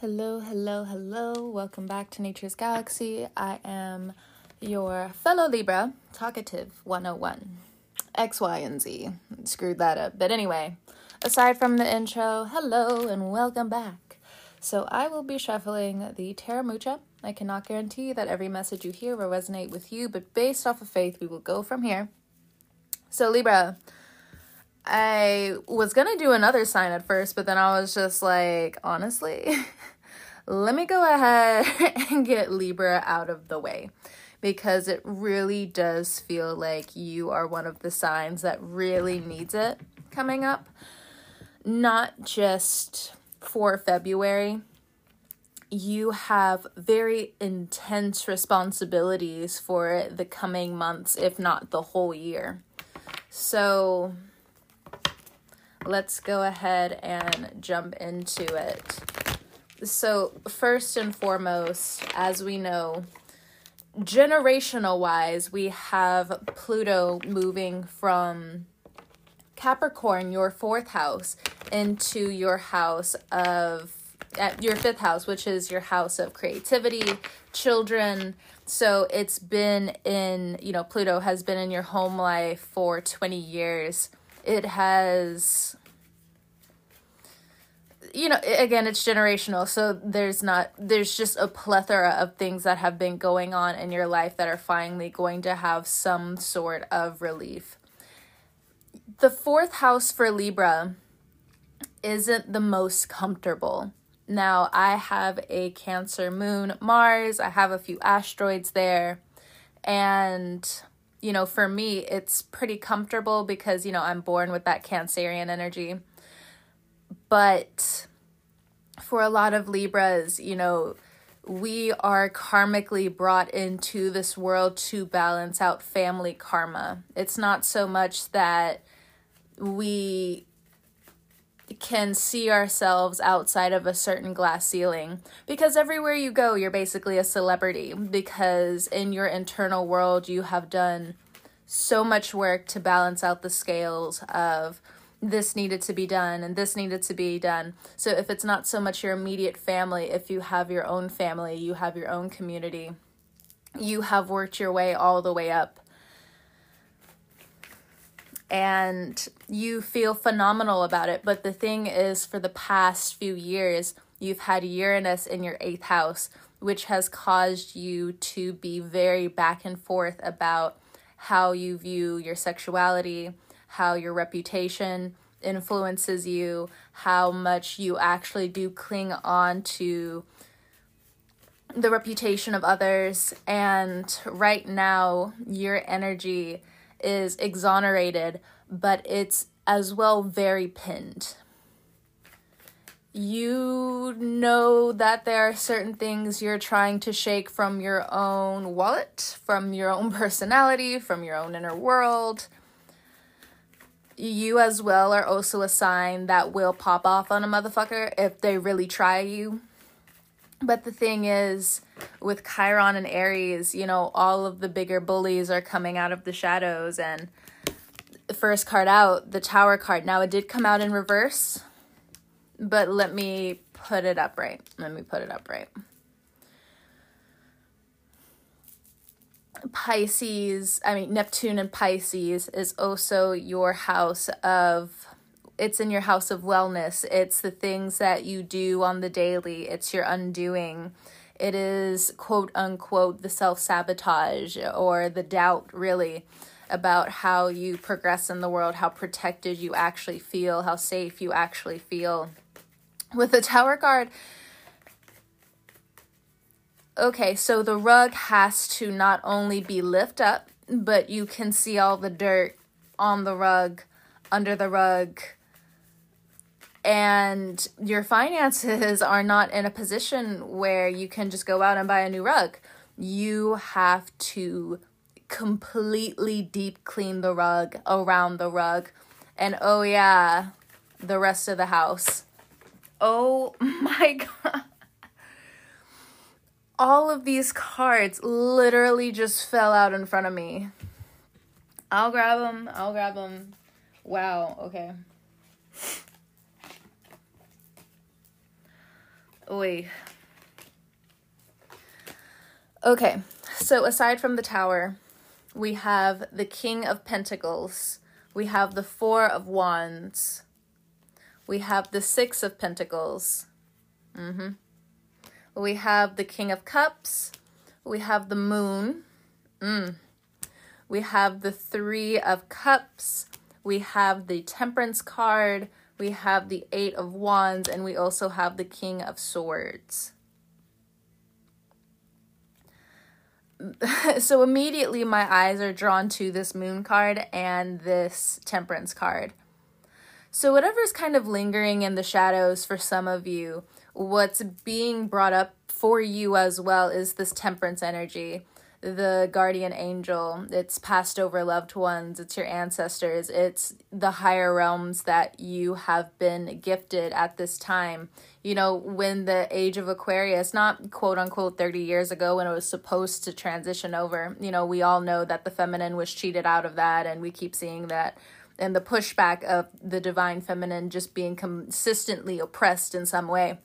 Hello, hello, hello. Welcome back to Nature's Galaxy. I am your fellow Libra, Talkative 101. X, Y, and Z. Screwed that up. But anyway, aside from the intro, hello and welcome back. So I will be shuffling the Tarot Mucha. I cannot guarantee that every message you hear will resonate with you, but based off of faith, we will go from here. So, Libra, I was gonna do another sign at first, but then I was just like, honestly, let me go ahead and get Libra out of the way because it really does feel like you are one of the signs that really needs it coming up. Not just for February, you have very intense responsibilities for the coming months, if not the whole year. So let's go ahead and jump into it. So, first and foremost, as we know, generational wise, we have Pluto moving from Capricorn, your fourth house, into your house of at your fifth house, which is your house of creativity, children. So it's been in, you know, Pluto has been in your home life for 20 years. It has you know again it's generational so there's not there's just a plethora of things that have been going on in your life that are finally going to have some sort of relief. The fourth house for libra isn't the most comfortable. Now i have a cancer moon mars i have a few asteroids there and you know for me it's pretty comfortable because you know i'm born with that cancerian energy but for a lot of Libras, you know, we are karmically brought into this world to balance out family karma. It's not so much that we can see ourselves outside of a certain glass ceiling because everywhere you go you're basically a celebrity because in your internal world you have done so much work to balance out the scales of this needed to be done and this needed to be done. So if it's not so much your immediate family, if you have your own family, you have your own community, you have worked your way all the way up. And you feel phenomenal about it. But the thing is, for the past few years, you've had Uranus in your eighth house, which has caused you to be very back and forth about how you view your sexuality, how your reputation influences you, how much you actually do cling on to the reputation of others. And right now, your energy is exonerated, but it's as well very pinned. You know that there are certain things you're trying to shake from your own wallet, from your own personality, from your own inner world you as well are also a sign that will pop off on a motherfucker if they really try you. But the thing is, with Chiron and Aries, you know, all of the bigger bullies are coming out of the shadows. And the first card out, the Tower card. Now, it did come out in reverse, but let me put it up right. Let me put it up right. Pisces, I mean, Neptune and Pisces is also your house of, it's in your house of wellness. It's the things that you do on the daily, it's your undoing. It is quote unquote the self sabotage or the doubt, really, about how you progress in the world, how protected you actually feel, how safe you actually feel. With the Tower card, okay, so the rug has to not only be lifted up, but you can see all the dirt on the rug, under the rug, and your finances are not in a position where you can just go out and buy a new rug. You have to completely deep clean the rug around the rug. And oh, yeah, the rest of the house. Oh my God all of these cards literally just fell out in front of me. I'll grab them. I'll grab them. Wow, okay. Oi. Okay, so aside from the tower, we have the King of Pentacles, we have the Four of Wands, we have the Six of Pentacles, mm-hmm. we have the King of Cups, we have the Moon, mm. we have the Three of Cups, we have the Temperance card, we have the Eight of Wands, and we also have the King of Swords. so immediately my eyes are drawn to this moon card and this temperance card. So whatever's kind of lingering in the shadows for some of you, what's being brought up for you as well is this temperance energy the guardian angel, it's passed over loved ones, it's your ancestors, it's the higher realms that you have been gifted at this time. You know, when the age of Aquarius, not quote unquote 30 years ago when it was supposed to transition over, you know, we all know that the feminine was cheated out of that, and we keep seeing that. And the pushback of the divine feminine just being consistently oppressed in some way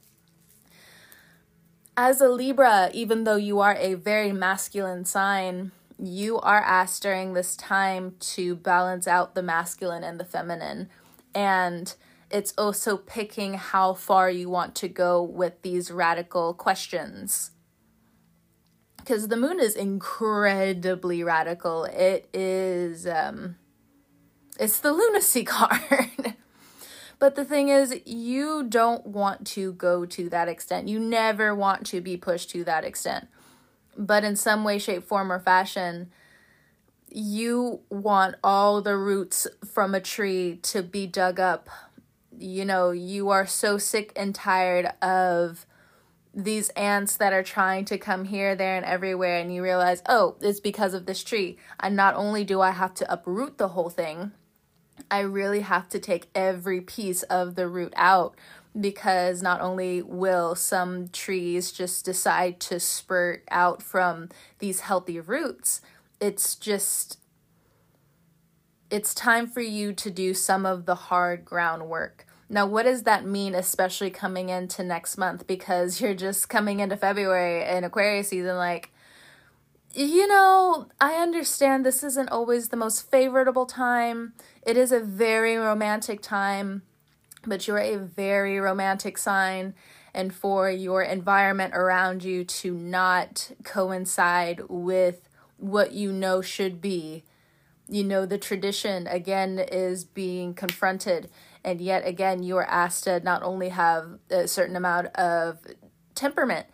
as a Libra, even though you are a very masculine sign, you are asked during this time to balance out the masculine and the feminine. And it's also picking how far you want to go with these radical questions. Because the moon is incredibly radical. It is, um, it's the lunacy card. But the thing is, you don't want to go to that extent. You never want to be pushed to that extent. But in some way, shape, form, or fashion, you want all the roots from a tree to be dug up. You know, you are so sick and tired of these ants that are trying to come here, there, and everywhere, and you realize, oh, it's because of this tree. And not only do I have to uproot the whole thing, I really have to take every piece of the root out because not only will some trees just decide to spurt out from these healthy roots, it's just it's time for you to do some of the hard groundwork. Now, what does that mean, especially coming into next month? Because you're just coming into February and Aquarius season, like, you know, I understand this isn't always the most favorable time. It is a very romantic time, but you're a very romantic sign. And for your environment around you to not coincide with what you know should be. You know, the tradition again is being confronted, and yet again, you are asked to not only have a certain amount of temperament,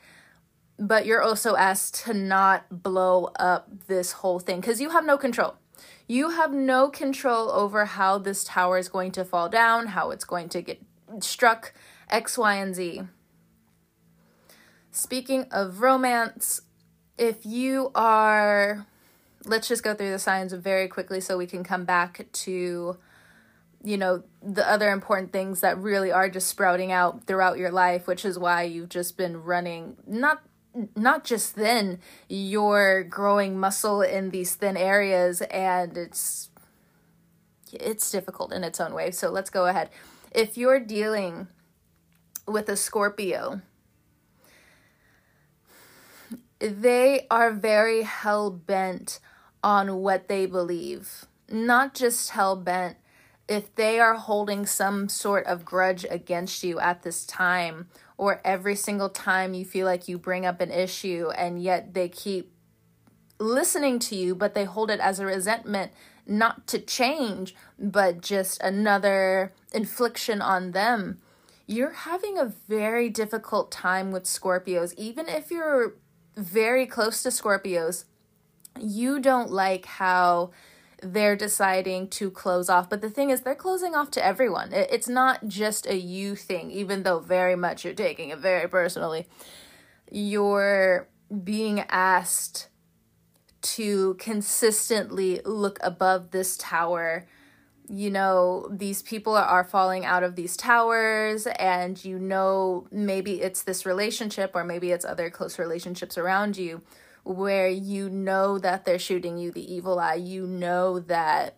but you're also asked to not blow up this whole thing because you have no control. You have no control over how this tower is going to fall down, how it's going to get struck, X, Y, and Z. Speaking of romance, if you are, let's just go through the signs very quickly so we can come back to, you know, the other important things that really are just sprouting out throughout your life, which is why you've just been running, not not just thin, you're growing muscle in these thin areas and it's it's difficult in its own way. So let's go ahead. If you're dealing with a Scorpio, they are very hell bent on what they believe. Not just hell bent, if they are holding some sort of grudge against you at this time or every single time you feel like you bring up an issue and yet they keep listening to you, but they hold it as a resentment, not to change, but just another infliction on them. You're having a very difficult time with Scorpios. Even if you're very close to Scorpios, you don't like how they're deciding to close off. But the thing is, they're closing off to everyone. It's not just a you thing, even though very much you're taking it very personally. You're being asked to consistently look above this tower. You know, these people are falling out of these towers, and you know, maybe it's this relationship or maybe it's other close relationships around you where you know that they're shooting you the evil eye. You know that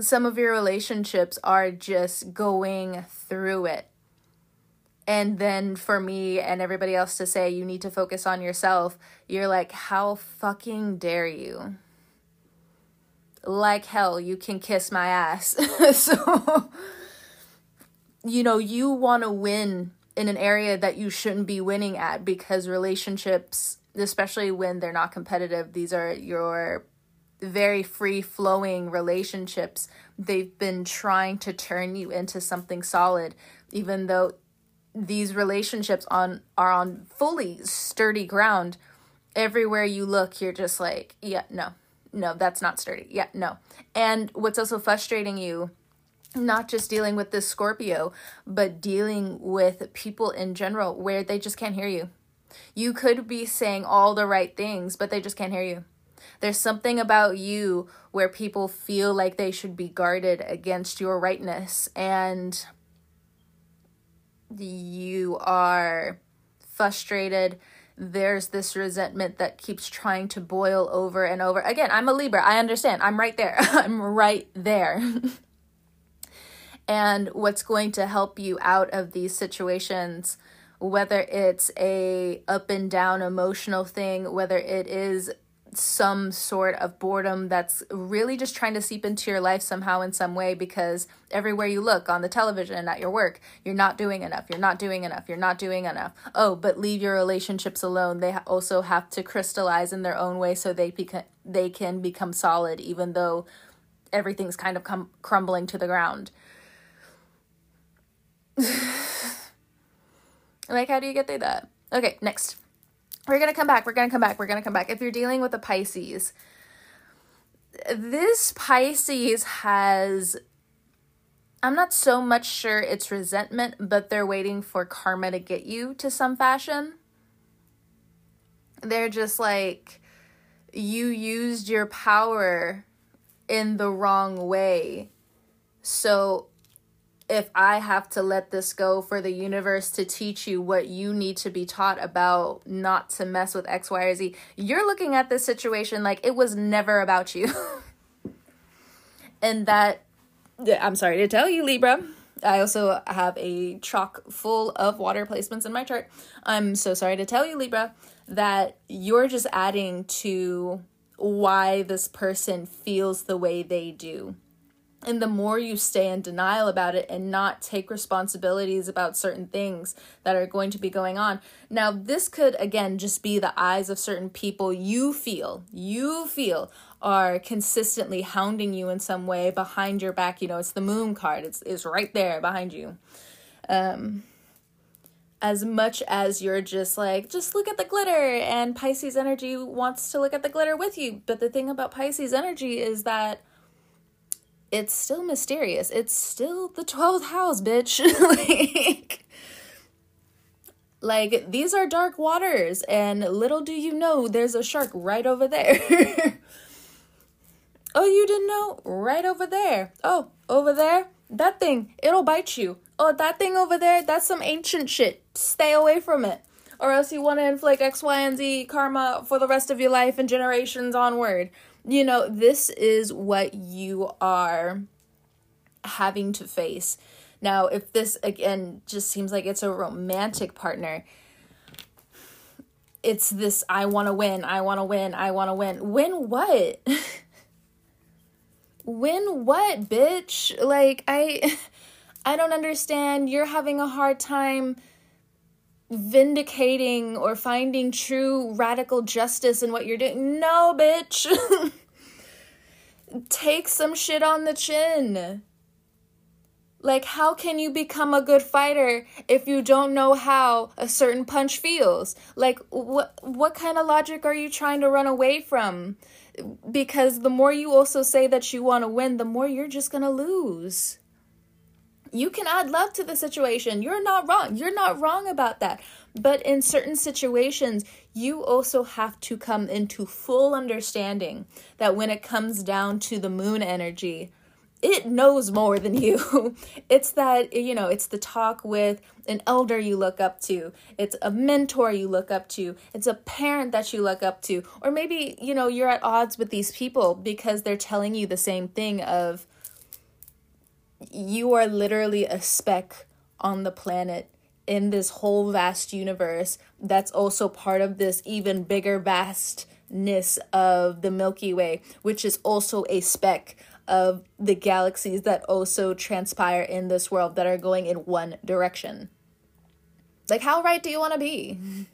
some of your relationships are just going through it. and then for me and everybody else to say you need to focus on yourself, you're like, how fucking dare you? Like hell, you can kiss my ass. so, you know, you want to win in an area that you shouldn't be winning at because relationships, especially when they're not competitive, these are your very free flowing relationships. They've been trying to turn you into something solid, even though these relationships on are on fully sturdy ground. Everywhere you look you're just like yeah no. No that's not sturdy. Yeah no. And what's also frustrating you not just dealing with this scorpio but dealing with people in general where they just can't hear you. You could be saying all the right things but they just can't hear you. There's something about you where people feel like they should be guarded against your rightness and you are frustrated. There's this resentment that keeps trying to boil over and over. Again i'm a libra. I understand. I'm right there. I'm right there and what's going to help you out of these situations whether it's a up and down emotional thing whether it is some sort of boredom that's really just trying to seep into your life somehow in some way because everywhere you look on the television and at your work you're not doing enough you're not doing enough you're not doing enough. Oh but leave your relationships alone. They also have to crystallize in their own way so they beca- they can become solid even though everything's kind of com- crumbling to the ground like how do you get through that okay next we're going to come back. We're going to come back. We're going to come back. If you're dealing with a Pisces, this Pisces has I'm not so much sure it's resentment, but they're waiting for karma to get you to some fashion. They're just like you used your power in the wrong way. So if I have to let this go for the universe to teach you what you need to be taught about not to mess with X, Y, or Z, you're looking at this situation like it was never about you. and that, I'm sorry to tell you, Libra. I also have a chock full of water placements in my chart. I'm so sorry to tell you, Libra, that you're just adding to why this person feels the way they do and the more you stay in denial about it and not take responsibilities about certain things that are going to be going on. Now, this could again just be the eyes of certain people you feel, you feel are consistently hounding you in some way behind your back. You know, it's the moon card, it's, it's right there behind you. Um, as much as you're just like, just look at the glitter, and Pisces energy wants to look at the glitter with you. But the thing about Pisces energy is that it's still mysterious. It's still the 12th house, bitch. like like these are dark waters and little do you know there's a shark right over there. oh, you didn't know? Right over there. Oh, over there? That thing, it'll bite you. Oh, that thing over there, that's some ancient shit. Stay away from it. Or else you want to inflict X, Y, and Z karma for the rest of your life and generations onward you know, this is what you are having to face. Now, if this again just seems like it's a romantic partner, it's this I want to win, I want to win, I want to win. Win what? win what, bitch? Like I I don't understand. You're having a hard time vindicating or finding true radical justice in what you're doing. No, bitch. Take some shit on the chin. Like, how can you become a good fighter if you don't know how a certain punch feels? Like, what what kind of logic are you trying to run away from? Because the more you also say that you want to win, the more you're just gonna lose you can add love to the situation. You're not wrong. You're not wrong about that. But in certain situations, you also have to come into full understanding that when it comes down to the moon energy, it knows more than you. it's that, you know, it's the talk with an elder you look up to, it's a mentor you look up to, it's a parent that you look up to, or maybe, you know, you're at odds with these people because they're telling you the same thing of, you are literally a speck on the planet in this whole vast universe that's also part of this even bigger vastness of the Milky Way, which is also a speck of the galaxies that also transpire in this world that are going in one direction. Like, how right do you want to be?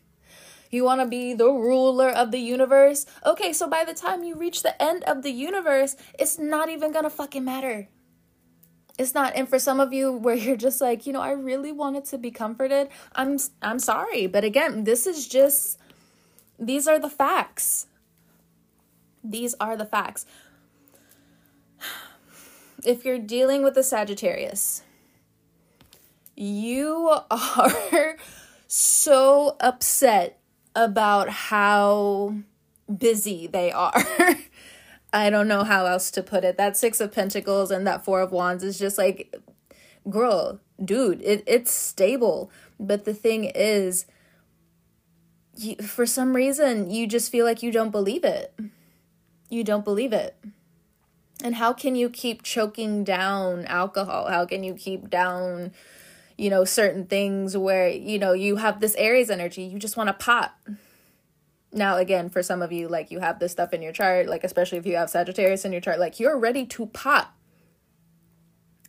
You want to be the ruler of the universe? Okay, so by the time you reach the end of the universe, it's not even gonna fucking matter. It's not. And for some of you where you're just like, you know, I really wanted to be comforted, I'm I'm sorry, but again, this is just these are the facts. These are the facts. If you're dealing with a Sagittarius, you are so upset about how busy they are. I don't know how else to put it. That Six of Pentacles and that Four of Wands is just like, girl, dude, it, it's stable. But the thing is, you, for some reason, you just feel like you don't believe it. You don't believe it. And how can you keep choking down alcohol? How can you keep down you know, certain things where, you know, you have this Aries energy, you just want to pop. Now, again, for some of you, like you have this stuff in your chart, like especially if you have Sagittarius in your chart, like you're ready to pop.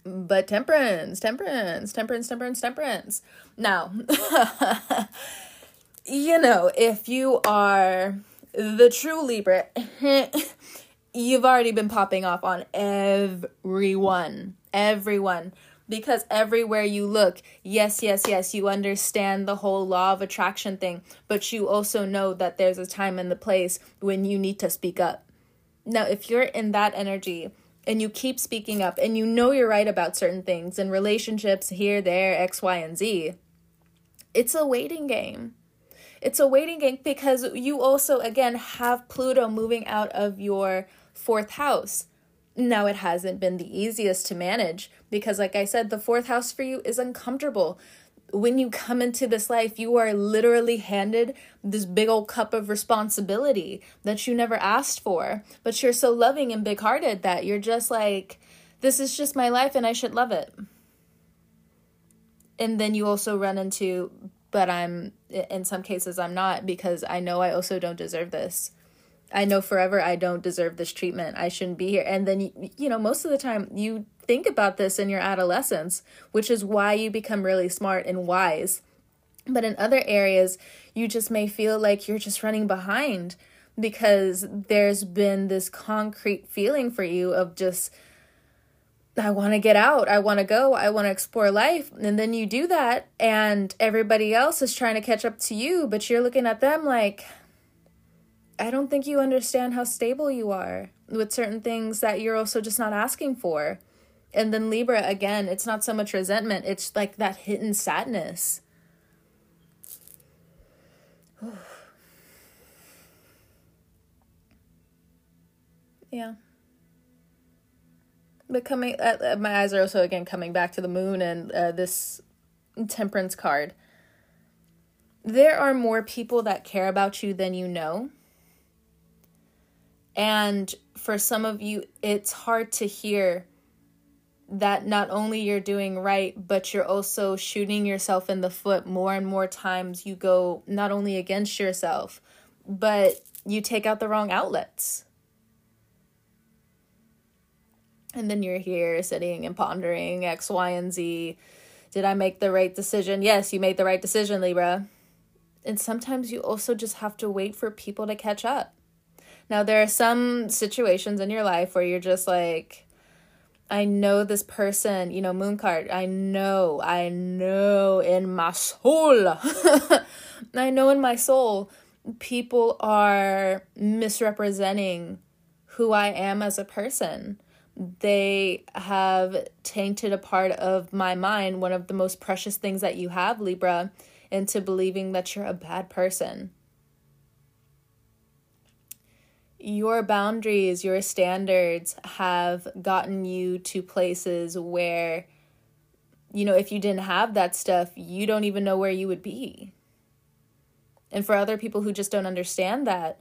But temperance, temperance, temperance, temperance, temperance. Now, you know, if you are the true Libra, you've already been popping off on everyone. Everyone because everywhere you look, yes, yes, yes, you understand the whole law of attraction thing, but you also know that there's a time and the place when you need to speak up. Now, if you're in that energy and you keep speaking up and you know you're right about certain things in relationships here, there, X, Y, and Z, it's a waiting game. It's a waiting game because you also, again, have Pluto moving out of your fourth house. Now, it hasn't been the easiest to manage because, like I said, the fourth house for you is uncomfortable. When you come into this life, you are literally handed this big old cup of responsibility that you never asked for. But you're so loving and big hearted that you're just like, this is just my life and I should love it. And then you also run into, but I'm, in some cases, I'm not because I know I also don't deserve this I know forever I don't deserve this treatment. I shouldn't be here. And then, you, know, most of the time you think about this in your adolescence, which is why you become really smart and wise. But in other areas, you just may feel like you're just running behind because there's been this concrete feeling for you of just, I want to get out. I want to go. I want to explore life. And then you do that, and everybody else is trying to catch up to you, but you're looking at them like, I don't think you understand how stable you are with certain things that you're also just not asking for. And then Libra, again, it's not so much resentment, it's like that hidden sadness. yeah. But coming, uh, uh, my eyes are also again coming back to the moon and uh, this temperance card. There are more people that care about you than you know and for some of you, it's hard to hear that not only you're doing right, but you're also shooting yourself in the foot more and more times. You go not only against yourself, but you take out the wrong outlets. And then you're here sitting and pondering X, Y, and Z. Did I make the right decision? Yes, you made the right decision, Libra. And sometimes you also just have to wait for people to catch up. Now, there are some situations in your life where you're just like, I know this person, you know, moon card. I know, I know in my soul. I know in my soul people are misrepresenting who I am as a person. They have tainted a part of my mind, one of the most precious things that you have, Libra, into believing that you're a bad person your boundaries, your standards have gotten you to places where, you know, if you didn't have that stuff, you don't even know where you would be. And for other people who just don't understand that,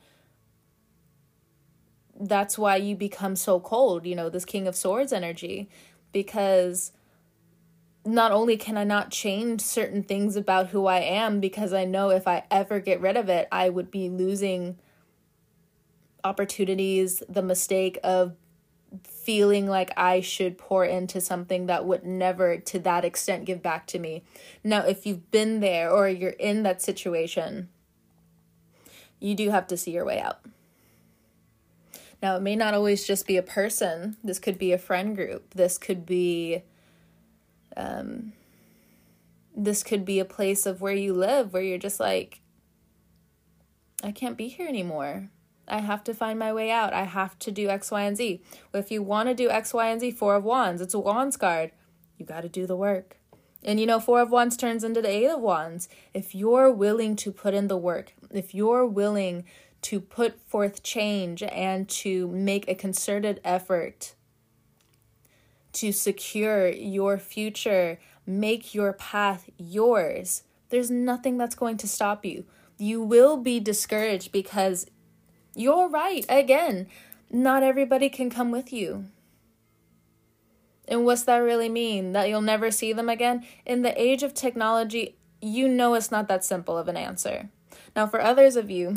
that's why you become so cold, you know, this King of Swords energy, because not only can I not change certain things about who I am because I know if I ever get rid of it, I would be losing opportunities, the mistake of feeling like I should pour into something that would never to that extent give back to me. Now, if you've been there or you're in that situation, you do have to see your way out. Now, it may not always just be a person. This could be a friend group. This could be um this could be a place of where you live where you're just like I can't be here anymore. I have to find my way out. I have to do X, Y, and Z. If you want to do X, Y, and Z, Four of Wands, it's a Wands card. You got to do the work. And you know, Four of Wands turns into the Eight of Wands. If you're willing to put in the work, if you're willing to put forth change and to make a concerted effort to secure your future, make your path yours, there's nothing that's going to stop you. You will be discouraged because you're right. Again, not everybody can come with you. And what's that really mean? That you'll never see them again? In the age of technology, you know it's not that simple of an answer. Now, for others of you,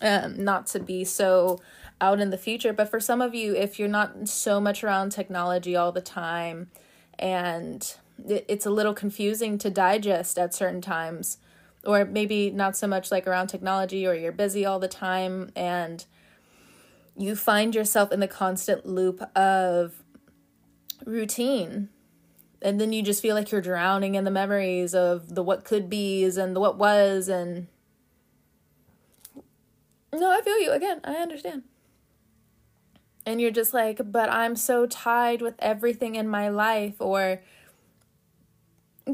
um, not to be so out in the future, but for some of you, if you're not so much around technology all the time and it's a little confusing to digest at certain times, or maybe not so much like around technology, or you're busy all the time and you find yourself in the constant loop of routine. And then you just feel like you're drowning in the memories of the what could be's and the what was and no i feel you. Again i understand. And you're just like but i'm so tied with everything in my life or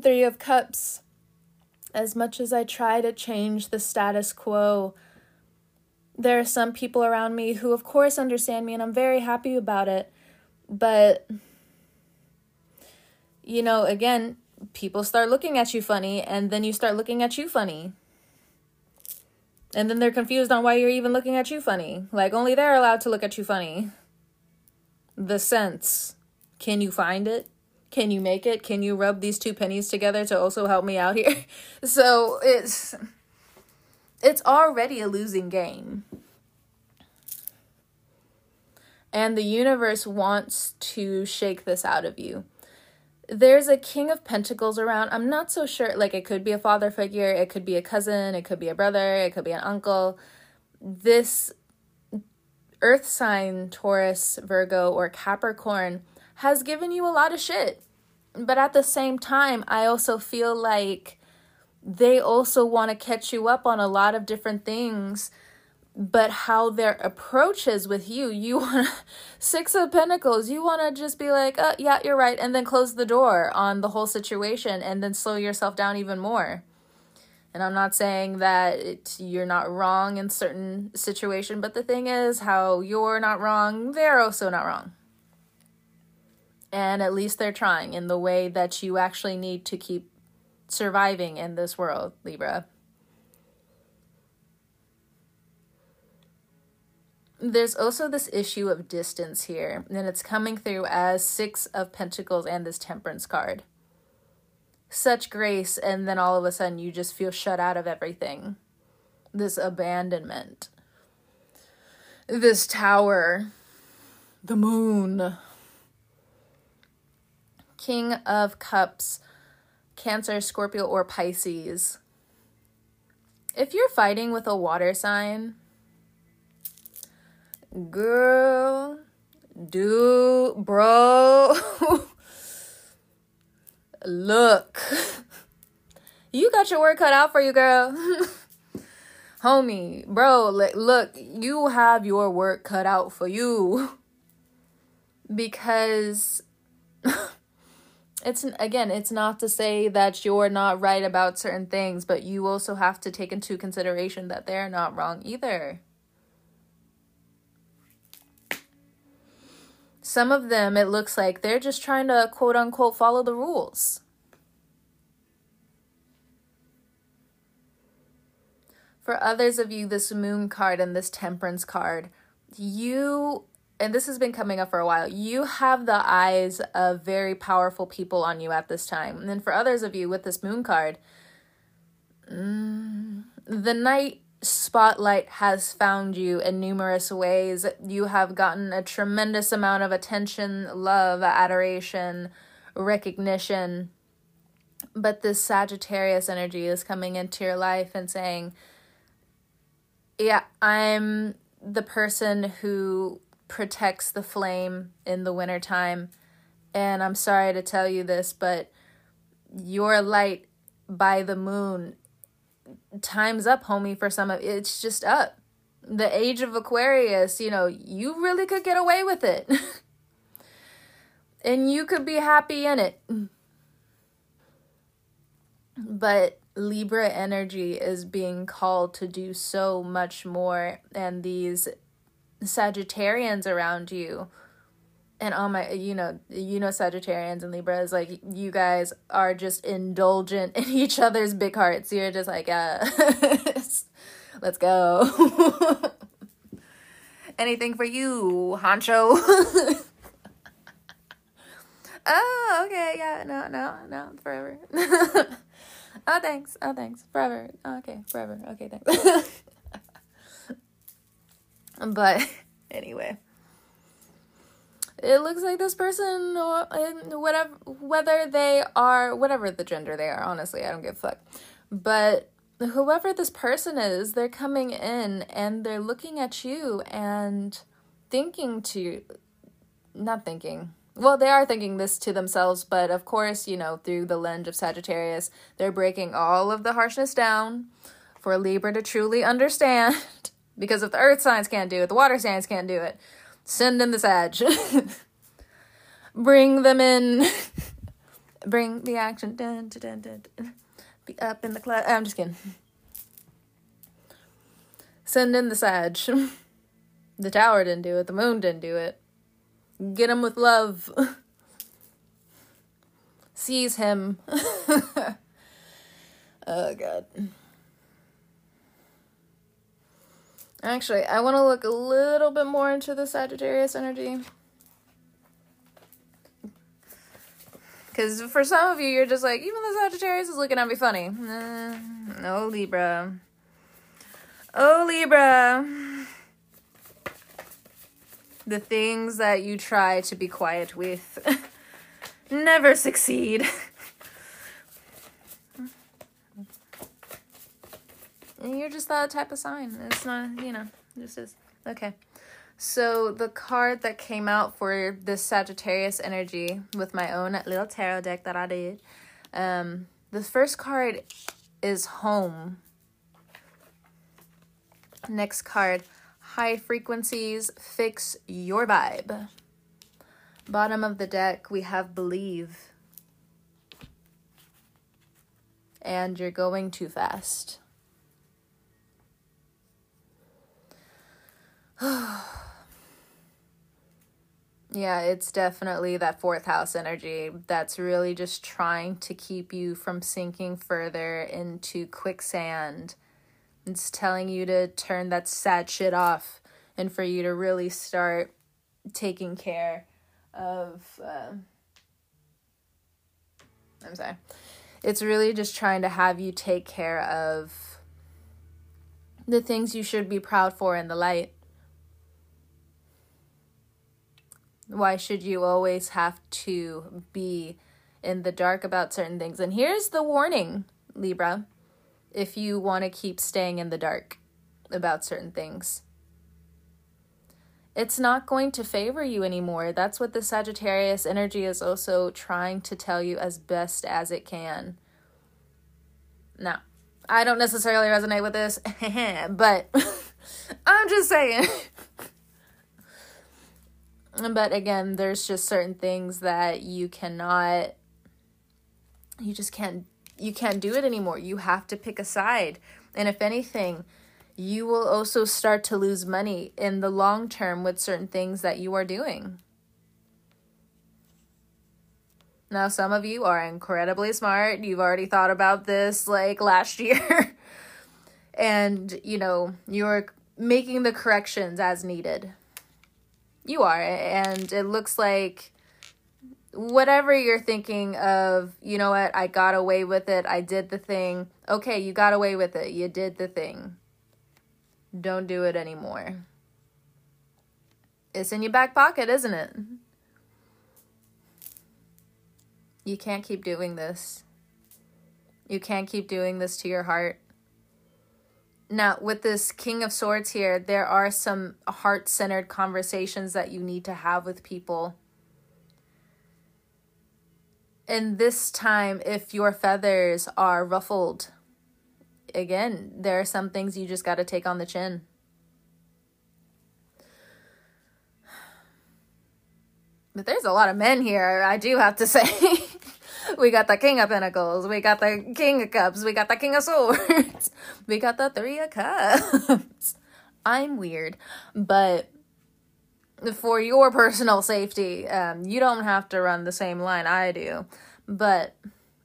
three of cups as much as i try to change the status quo there are some people around me who of course understand me and i'm very happy about it but you know, again, people start looking at you funny and then you start looking at you funny. And then they're confused on why you're even looking at you funny. Like, only they're allowed to look at you funny. The sense. Can you find it? Can you make it? Can you rub these two pennies together to also help me out here? so it's it's already a losing game. And the universe wants to shake this out of you. There's a king of pentacles around. I'm not so sure. Like it could be a father figure. It could be a cousin. It could be a brother. It could be an uncle. This earth sign taurus virgo or capricorn has given you a lot of shit. But at the same time i also feel like they also want to catch you up on a lot of different things. But how their approach is with you you want six of pentacles you want to just be like uh, yeah you're right and then close the door on the whole situation and then slow yourself down even more. And i'm not saying that it, you're not wrong in certain situation but the thing is how you're not wrong they're also not wrong and at least they're trying in the way that you actually need to keep surviving in this world libra there's also this issue of distance here, and it's coming through as Six of Pentacles and this Temperance card. Such grace, and then all of a sudden you just feel shut out of everything. This abandonment. This tower. The moon. King of Cups, Cancer, Scorpio, or Pisces. If you're fighting with a water sign, Girl, dude, bro. Look. You got your work cut out for you, girl. Homie, bro, look, you have your work cut out for you. Because it's again, it's not to say that you're not right about certain things, but you also have to take into consideration that they're not wrong either. Some of them, it looks like they're just trying to quote unquote follow the rules. For others of you, this moon card and this temperance card, you and this has been coming up for a while, you have the eyes of very powerful people on you at this time. And then for others of you with this moon card, mm, the night spotlight has found you in numerous ways. You have gotten a tremendous amount of attention, love, adoration, recognition. But this Sagittarius energy is coming into your life and saying, Yeah, I'm the person who protects the flame in the wintertime. And I'm sorry to tell you this, but your light by the moon time's up, homie, for some of it's just up. The age of Aquarius, you know, you really could get away with it. and you could be happy in it. But Libra energy is being called to do so much more, and these Sagittarians around you and oh my you know you know Sagittarians and Libras like you guys are just indulgent in each other's big hearts. You're just like uh let's go. Anything for you, Honcho. oh, okay, yeah, no, no, no, forever. oh, thanks. Oh, thanks. Forever. okay, forever. Okay, thanks. But anyway, it looks like this person, whatever, whether they are, whatever the gender they are, honestly, I don't give a fuck. But whoever this person is, they're coming in and they're looking at you and thinking to, not thinking, well, they are thinking this to themselves, but of course, you know, through the lens of Sagittarius, they're breaking all of the harshness down for Libra to truly understand Because if the earth science can't do it, the water science can't do it. Send in the Sag. Bring them in. Bring the action. Dun, dun, dun. Be up in the cloud. I'm just kidding. Send in the Sag. the tower didn't do it. The moon didn't do it. Get him with love. Seize him. oh, God. Actually, I want to look a little bit more into the Sagittarius energy. Because for some of you, you're just like, even the Sagittarius is looking at me funny. Uh, no, Libra. Oh, Libra. The things that you try to be quiet with never succeed. And you're just that type of sign. It's not, you know, this is okay. So the card that came out for this Sagittarius energy with my own little tarot deck that I did, um, the first card is home. Next card, high frequencies, fix your vibe. Bottom of the deck, we have believe. And you're going too fast. yeah, it's definitely that fourth house energy that's really just trying to keep you from sinking further into quicksand. It's telling you to turn that sad shit off and for you to really start taking care of. Uh, I'm sorry. It's really just trying to have you take care of the things you should be proud for in the light. Why should you always have to be in the dark about certain things? And here's the warning, Libra, if you want to keep staying in the dark about certain things. It's not going to favor you anymore. That's what the Sagittarius energy is also trying to tell you as best as it can. Now, I don't necessarily resonate with this, but I'm just saying. but again there's just certain things that you cannot you just can't you can't do it anymore. You have to pick a side. And if anything you will also start to lose money in the long term with certain things that you are doing. Now some of you are incredibly smart. You've already thought about this like last year. And you know you're making the corrections as needed You are. And it looks like whatever you're thinking of, you know what, I got away with it, I did the thing. Okay, you got away with it, you did the thing. Don't do it anymore. It's in your back pocket, isn't it? You can't keep doing this. You can't keep doing this to your heart. Now, with this King of Swords here, there are some heart centered conversations that you need to have with people. And this time, if your feathers are ruffled, again, there are some things you just got to take on the chin. But there's a lot of men here, I do have to say. We got the King of Pentacles, we got the King of Cups, we got the King of Swords, we got the Three of Cups. I'm weird, but for your personal safety, um, you don't have to run the same line I do. But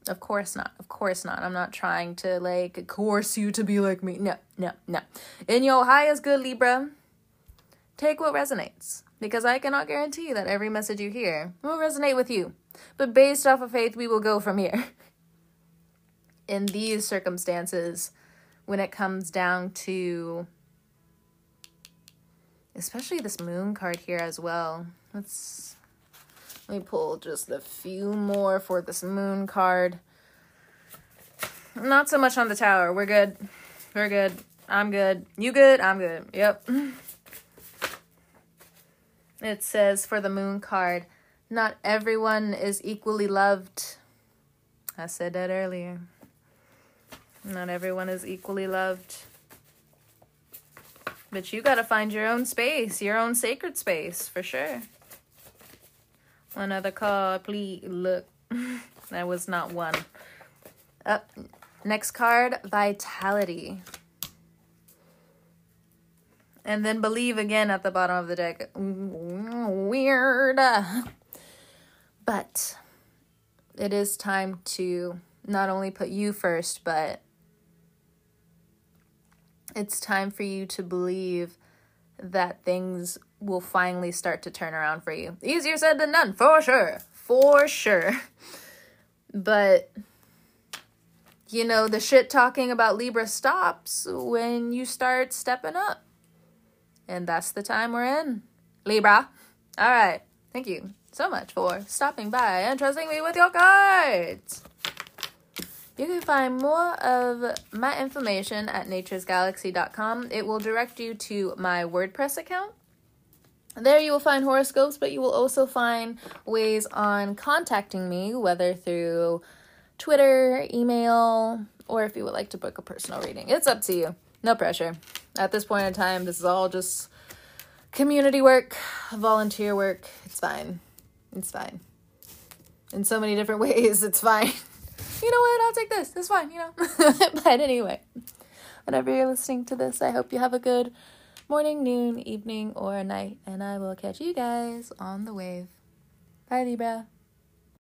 of course not. Of course not. I'm not trying to like coerce you to be like me. No, no, no. In your highest good, Libra, take what resonates because I cannot guarantee that every message you hear will resonate with you. But based off of faith, we will go from here. In these circumstances, when it comes down to especially this moon card here as well. Let's let me pull just a few more for this moon card. Not so much on the tower. We're good. We're good. I'm good. You good? I'm good. Yep. It says for the moon card, not everyone is equally loved. I said that earlier. Not everyone is equally loved. But you got to find your own space, your own sacred space, for sure. Another card, please. Look, that was not one. Up. Next card, Vitality. And then Believe again at the bottom of the deck. Weird. But it is time to not only put you first, but it's time for you to believe that things will finally start to turn around for you. Easier said than done, for sure. For sure. But, you know, the shit talking about Libra stops when you start stepping up. And that's the time we're in. Libra. All right. Thank you so much for stopping by and trusting me with your cards. You can find more of my information at naturesgalaxy.com. It will direct you to my WordPress account. There you will find horoscopes, but you will also find ways on contacting me, whether through Twitter, email, or if you would like to book a personal reading. It's up to you. No pressure. At this point in time, this is all just community work, volunteer work. It's fine. It's fine. In so many different ways, it's fine you know what, I'll take this. It's fine, you know. but anyway, whenever you're listening to this, I hope you have a good morning, noon, evening, or night, and I will catch you guys on the wave. Bye, Libra.